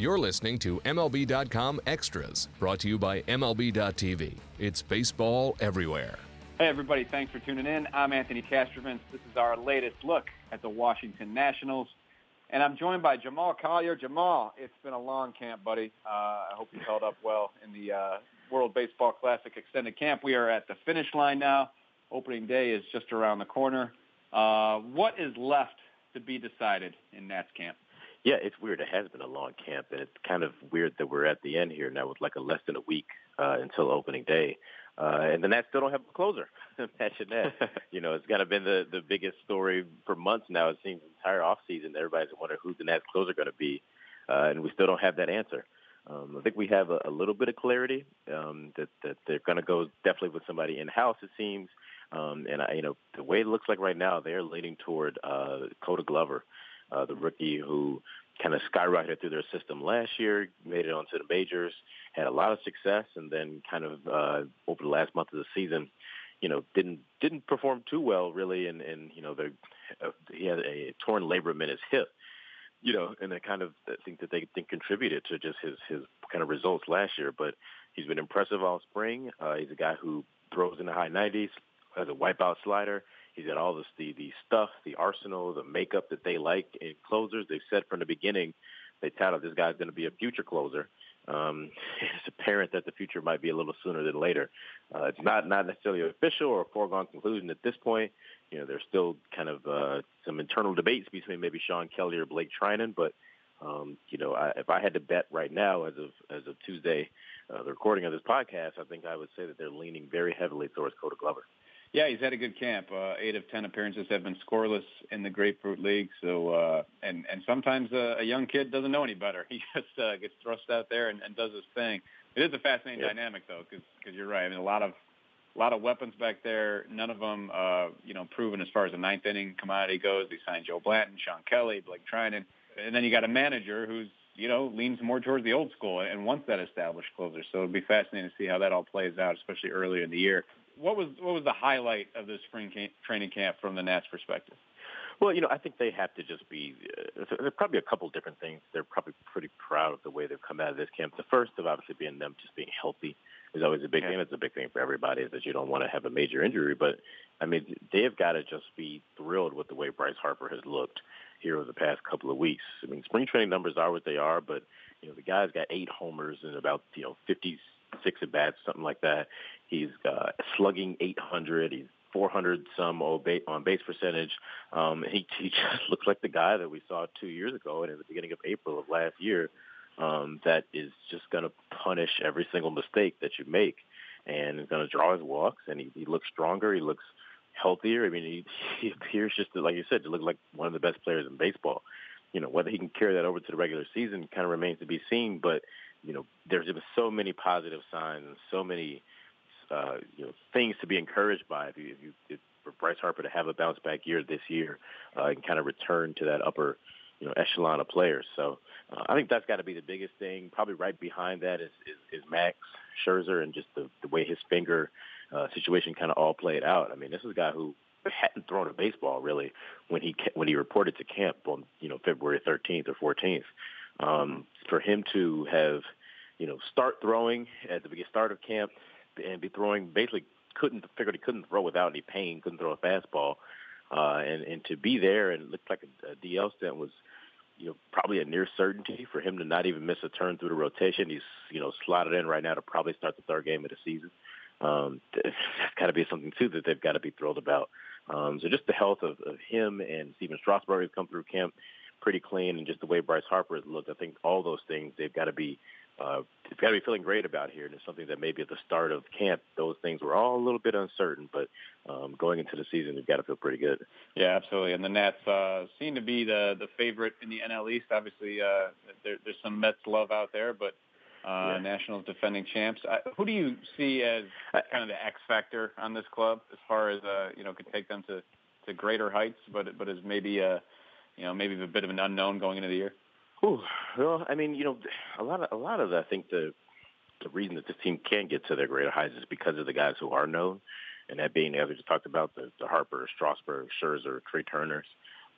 You're listening to MLB.com Extras, brought to you by MLB.tv. It's baseball everywhere. Hey, everybody, thanks for tuning in. I'm Anthony Castrovince. This is our latest look at the Washington Nationals. And I'm joined by Jamal Collier. Jamal, it's been a long camp, buddy. Uh, I hope you held up well in the uh, World Baseball Classic extended camp. We are at the finish line now. Opening day is just around the corner. Uh, what is left to be decided in Nats camp? Yeah, it's weird. It has been a long camp, and it's kind of weird that we're at the end here now with like a less than a week uh, until opening day. Uh, and the Nats still don't have a closer. Imagine that. you know, it's kind of been the, the biggest story for months now. It seems the entire offseason, everybody's wondering who the Nats closer going to be, uh, and we still don't have that answer. Um, I think we have a, a little bit of clarity um, that, that they're going to go definitely with somebody in-house, it seems. Um, and, I, you know, the way it looks like right now, they're leaning toward uh, Koda Glover, uh, the rookie who kind of skyrocketed through their system last year, made it onto the majors, had a lot of success, and then kind of uh, over the last month of the season, you know, didn't didn't perform too well really, and and you know, uh, he had a torn labrum in his hip, you know, and I kind of think that they think contributed to just his his kind of results last year, but he's been impressive all spring. Uh, he's a guy who throws in the high 90s, has a wipeout slider. He's got all this, the the stuff, the arsenal, the makeup that they like in closers. They've said from the beginning they touted this guy's going to be a future closer. Um, it's apparent that the future might be a little sooner than later. Uh, it's not not necessarily official or a foregone conclusion at this point. You know, there's still kind of uh, some internal debates between maybe Shawn Kelley or Blake Treinen, but um, you know, I, if I had to bet right now, as of as of Tuesday, uh, the recording of this podcast, I think I would say that they're leaning very heavily towards Koda Glover. Yeah, he's had a good camp. Uh, eight of ten appearances have been scoreless in the Grapefruit League. So, uh, and and sometimes uh, a young kid doesn't know any better. He just uh, gets thrust out there and, and does his thing. It is a fascinating yep. dynamic, though, because because you're right. I mean, a lot of a lot of weapons back there. None of them, uh, you know, proven as far as the ninth inning commodity goes. They signed Joe Blanton, Shawn Kelley, Blake Treinen, and then you got a manager who's you know leans more towards the old school and wants that established closer. So it'll be fascinating to see how that all plays out, especially earlier in the year what was what was the highlight of this spring camp, training camp from the Nats' perspective? Well, you know, I think they have to just be. Uh, there's probably a couple different things. They're probably pretty proud of the way they've come out of this camp. The first of obviously being them just being healthy is always a big yeah. thing. It's a big thing for everybody is that you don't want to have a major injury. But I mean, they have got to just be thrilled with the way Bryce Harper has looked here over the past couple of weeks. I mean, spring training numbers are what they are, but you know, the guy's got eight homers and about you know 50 six at bats, something like that. He's uh, slugging 800. He's 400 some on base percentage. Um, he, he just looks like the guy that we saw two years ago and at the beginning of April of last year. Um, that is just going to punish every single mistake that you make, and is going to draw his walks. And he, he looks stronger. He looks healthier. I mean, he, he appears just to, like you said, to look like one of the best players in baseball. You know, whether he can carry that over to the regular season kind of remains to be seen. But you know, there's been so many positive signs and so many, uh, you know, things to be encouraged by. If you, if you, if for Bryce Harper to have a bounce back year this year, uh, and kind of return to that upper, you know, echelon of players. So uh, I think that's got to be the biggest thing. Probably right behind that is is, is Max Scherzer and just the, the way his finger uh, situation kind of all played out. I mean, this is a guy who hadn't thrown a baseball really when he when he reported to camp on you know February 13th or 14th um, for him to have, you know, start throwing at the beginning start of camp and be throwing basically couldn't figured he couldn't throw without any pain, couldn't throw a fastball, uh, and and to be there and looked like a, a DL stint was, you know, probably a near certainty for him to not even miss a turn through the rotation. He's you know slotted in right now to probably start the third game of the season. Um, that's got to be something too that they've got to be thrilled about. Um, so just the health of, of him and Stephen Strasburg has come through camp pretty clean, and just the way Bryce Harper has looked, I think all those things they've got to be uh, you've got to be feeling great about here. And it's something that maybe at the start of camp, those things were all a little bit uncertain. But um, going into the season, you've got to feel pretty good. Yeah, absolutely. And the Nats uh, seem to be the the favorite in the NL East. Obviously, uh, there, there's some Mets love out there, but uh, yeah. Nationals defending champs. Uh, who do you see as kind of the X factor on this club as far as uh, you know could take them to, to greater heights, but but as maybe a you know maybe a bit of an unknown going into the year? Ooh, well, I mean, you know, a lot of a lot of the, I think the the reason that this team can get to their greater heights is because of the guys who are known, and that being as we just talked about the, the Harper, Strasburg, Scherzer, Trea Turners.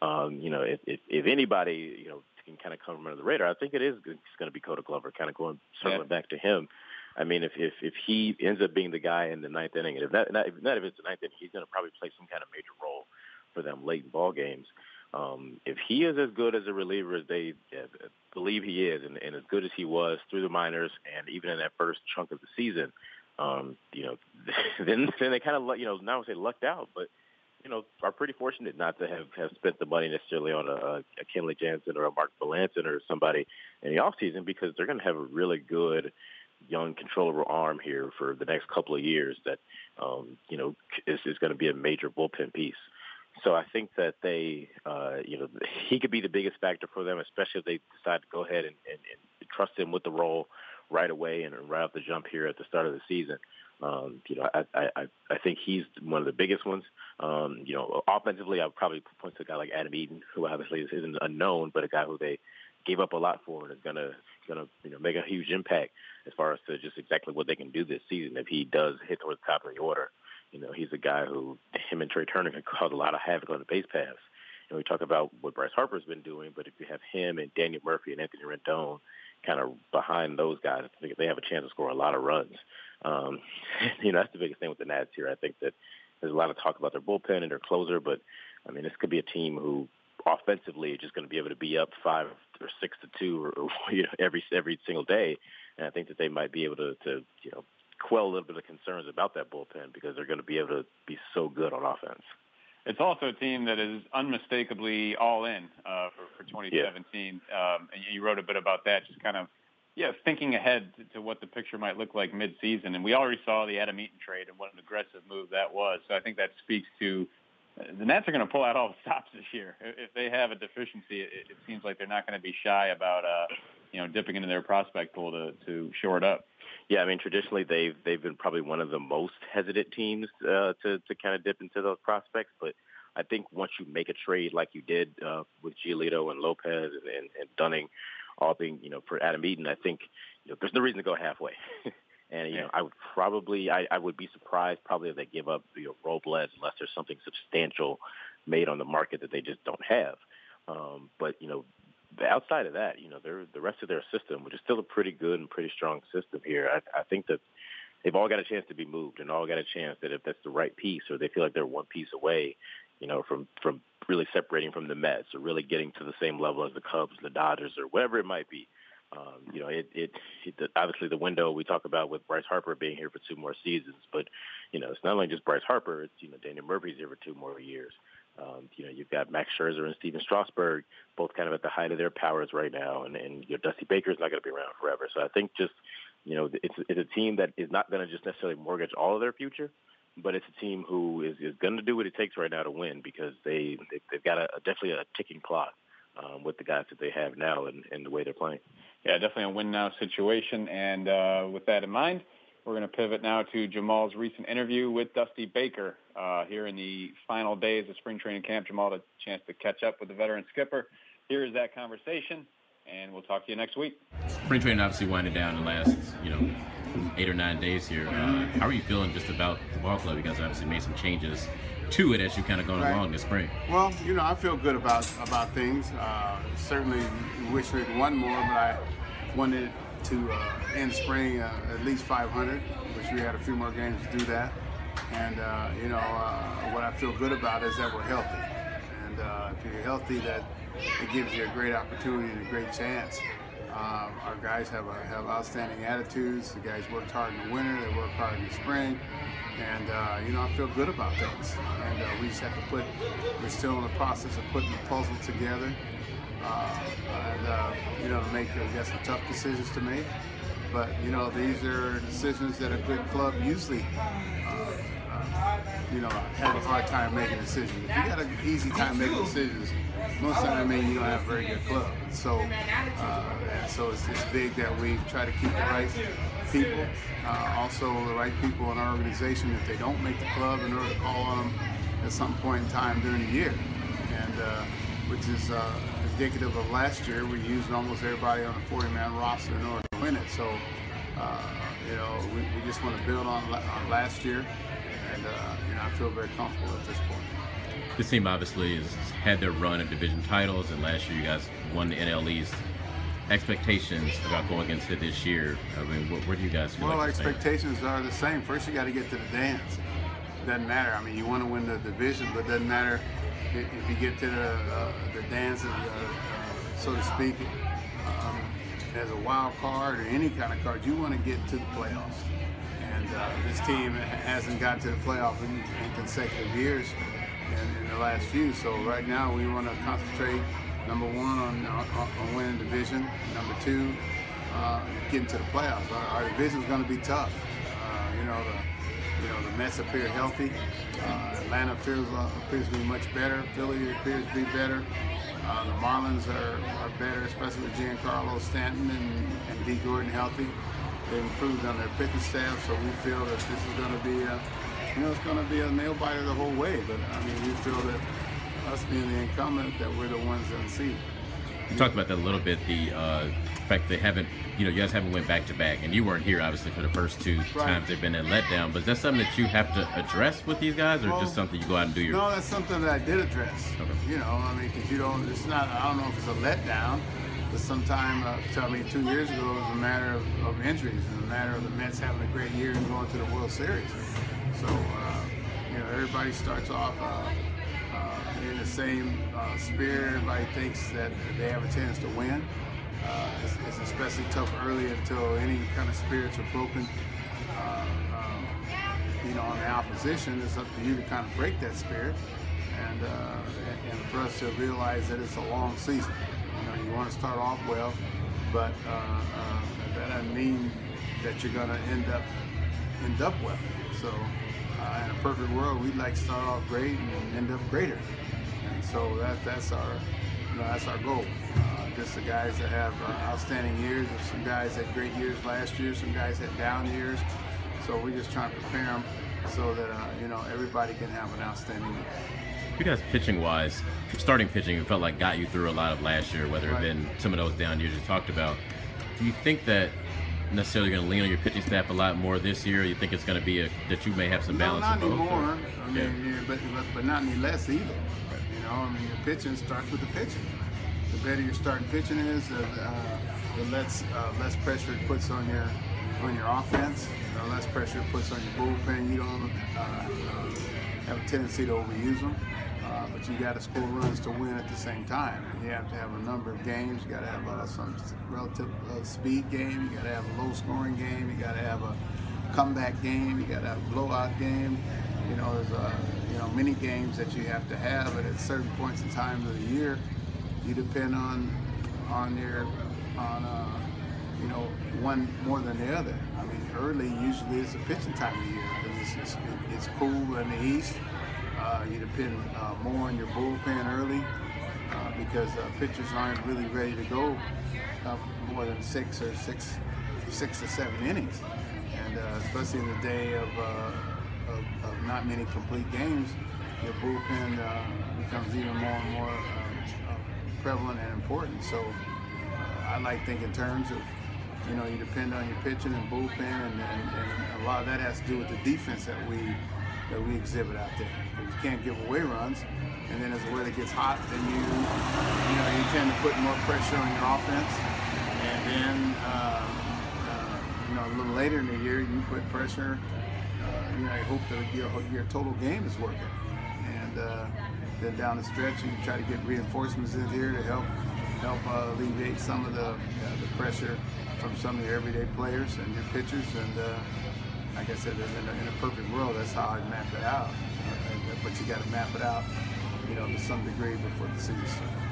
Um, you know, if, if if anybody you know can kind of come under the radar, I think it is it's going to be Koda Glover. Kind of going circling yeah. back to him. I mean, if if if he ends up being the guy in the ninth inning, and if not, not if, not if it's the ninth inning, he's going to probably play some kind of major role for them late in ball games. Um, if he is as good as a reliever as they uh, believe he is, and, and as good as he was through the minors, and even in that first chunk of the season, um, you know, then then they kind of you know not say lucked out, but you know are pretty fortunate not to have have spent the money necessarily on a, a Kenley Jansen or a Mark Melancon or somebody in the off season because they're going to have a really good young controllable arm here for the next couple of years that um, you know is, is going to be a major bullpen piece. So I think that they, uh, you know, he could be the biggest factor for them, especially if they decide to go ahead and, and, and trust him with the role right away and right off the jump here at the start of the season. Um, you know, I, I, I think he's one of the biggest ones. Um, you know, offensively, I would probably point to a guy like Adam Eaton, who obviously isn't unknown, but a guy who they gave up a lot for and is gonna gonna you know make a huge impact as far as to just exactly what they can do this season if he does hit towards the top of the order. You know, he's a guy who him and Trea Turner can cause a lot of havoc on the base paths. And we talk about what Bryce Harper's been doing, but if you have him and Daniel Murphy and Anthony Rendon kind of behind those guys, I think they have a chance to score a lot of runs. Um, you know, that's the biggest thing with the Nats here. I think that there's a lot of talk about their bullpen and their closer, but I mean, this could be a team who offensively is just going to be able to be up five or six to two or, or you know every every single day, and I think that they might be able to to you know quell a little bit of concerns about that bullpen because they're going to be able to be so good on offense. It's also a team that is unmistakably all in uh, for, for 2017. Yeah. Um, and you wrote a bit about that, just kind of yeah, thinking ahead to, to what the picture might look like mid-season. And we already saw the Adam Eaton trade and what an aggressive move that was. So I think that speaks to uh, the Nats are going to pull out all the stops this year. If they have a deficiency, it, it seems like they're not going to be shy about uh, you know dipping into their prospect pool to to shore it up. Yeah, I mean traditionally they've they've been probably one of the most hesitant teams uh, to to kind of dip into those prospects, but I think once you make a trade like you did uh, with Giolito and Lopez and, and, and Dunning, all being you know for Adam Eaton, I think you know, there's no reason to go halfway. and you know I would probably I, I would be surprised probably if they give up you know Robles unless there's something substantial made on the market that they just don't have. Um, but you know outside of that, you know, they're, the rest of their system, which is still a pretty good and pretty strong system here, I, I think that they've all got a chance to be moved and all got a chance that if that's the right piece or they feel like they're one piece away, you know, from, from really separating from the Mets or really getting to the same level as the Cubs, the Dodgers, or whatever it might be. Um, you know, it, it, it obviously the window we talk about with Bryce Harper being here for two more seasons, but you know, it's not only just Bryce Harper; it's you know, Daniel Murphy's here for two more years. Um, you know, you've got Max Scherzer and Stephen Strasburg, both kind of at the height of their powers right now, and, and you know, Dusty Baker's not going to be around forever. So I think just, you know, it's, it's a team that is not going to just necessarily mortgage all of their future, but it's a team who is, is going to do what it takes right now to win because they, they they've got a definitely a ticking clock um, with the guys that they have now and, and the way they're playing. Yeah, definitely a win now situation. And uh, with that in mind, we're going to pivot now to Jamal's recent interview with Dusty Baker uh, here in the final days of spring training camp. Jamal had a chance to catch up with the veteran skipper. Here is that conversation, and we'll talk to you next week. Spring training obviously winding down in the last, you know, eight or nine days here. Uh, how are you feeling just about the ball club? You guys obviously made some changes to it as you kind of going right. along this spring. Well, you know, I feel good about about things. Uh, certainly wish we'd won more, but I wanted to uh, end spring uh, at least 500, which we had a few more games to do that. And uh, you know uh, what I feel good about is that we're healthy. And uh, if you're healthy, that it gives you a great opportunity and a great chance. Uh, our guys have a, have outstanding attitudes. The guys worked hard in the winter. They worked hard in the spring. And you know I feel good about things. And we just have to put. We're still in the process of putting the puzzle together. And uh, you know, make I guess tough decisions to make. but you know these are decisions that a good club usually uh, you know, have a hard time making decisions. If you got an easy time making decisions, most of the time, I mean, you don't have a very good club. So, uh, and so it's, it's big that we try to keep the right people, uh, also the right people in our organization. If they don't make the club, in order to call on them at some point in time during the year, and uh, which is uh, indicative of last year. We used almost everybody on the 40-man roster in order to win it. So, uh, you know, we, we just want to build on, on last year and uh, you know I feel very comfortable at this point. This team obviously has had their run at division titles, and last year you guys won the NL East. Expectations about going into this year. I mean, what, where do you guys feel well, like expectations are the same. First, you got to get to the dance. Doesn't matter. I mean, you want to win the division, but doesn't matter if you get to the, uh, the dance, uh, uh, so to speak, um, as a wild card or any kind of card. You want to get to the playoffs and uh, this team hasn't gotten to the playoff in, in consecutive years in, in, the last few. So right now we want to concentrate number one on, on, on winning division, number two uh, getting to the playoffs. Our, our division is going to be tough. Uh, you know the you know the Mets appear healthy. Uh, Atlanta appears, uh, appears to be much better. Philly appears to be better. Uh, the Marlins are, are better, especially with Giancarlo Stanton and, and Dee Gordon healthy they improved on their pitching staff, so we feel that this is going to be a, you know, it's going to be a nail biter the whole way. But I mean, we feel that us being the incumbent, that we're the ones that see. You talked about that a little bit. The uh, fact they haven't, you know, you guys haven't went back to back, and you weren't here obviously for the first two right. times they've been in letdown. But is that something that you have to address with these guys, or well, just something you go out and do your? No, that's something that I did address. Okay. You know, I mean, because you don't. It's not. I don't know if it's a letdown but sometime, uh, tell me two years ago, it was a matter of, of injuries and a matter of the Mets having a great year and going to the World Series. So, uh, you know, everybody starts off uh, uh in the same uh, spirit. Everybody thinks that they have a chance to win. Uh, it's, it's, especially tough early until any kind of spirits are broken. Um, you know, on the opposition, it's up to you to kind of break that spirit and, and for us to realize that it's a long season. You know, you want to start off well, but uh, uh, that doesn't mean that you're going to end up end up well. So, uh, in a perfect world, we'd like to start off great and end up greater. And so that that's our you know, that's our goal. Uh, just the guys that have uh, outstanding years, some guys had great years last year, some guys had down years. So we're just trying to prepare them so that uh, you know everybody can have an outstanding year you guys pitching wise, starting pitching, it felt like got you through a lot of last year, whether right. it been some of those down years you talked about. Do you think that necessarily going to lean on your pitching staff a lot more this year? you think it's going to be a, that you may have some balance no, not? Anymore. I mean, yeah. But, but not any less either. You know, I mean, your pitching starts with the pitching. The better your starting pitching is, the, uh, the less uh, less pressure it puts on your on your offense. The less pressure it puts on your bullpen. You don't uh, uh have a tendency to overuse them but you got to score runs to win at the same time. You have to have a number of games. You got to have uh, some relative uh, speed game. You got to have a low scoring game. You got to have a comeback game. You got to have a blowout game. You know, there's uh, you know many games that you have to have, but at certain points in time of the year, you depend on on your on uh, you know one more than the other. I mean, early usually it's a pitching time of year because it's, it's, it's cool in the east. Uh, you depend uh, more on your bullpen early uh, because uh, pitchers aren't really ready to go uh, more than six or six, six or seven innings, and uh, especially in the day of, of, of, not many complete games, your bullpen becomes even more and more prevalent and important. So I like thinking terms of you know, you depend on your pitching and bullpen, and, and, and, a lot of that has to do with the defense that we that we exhibit out there. You can't give away runs, and then as the weather gets hot, then you you know you tend to put more pressure on your offense, and then uh, uh, you know a little later in the year you put pressure. Uh, you know, you hope that your, your total game is working, and uh, then down the stretch you try to get reinforcements in here to help help uh, alleviate some of the uh, the pressure from some of your everyday players and your pitchers and like I said, in a, in a perfect world, that's how I'd map it out. But you got to map it out you know, to some degree before the season started.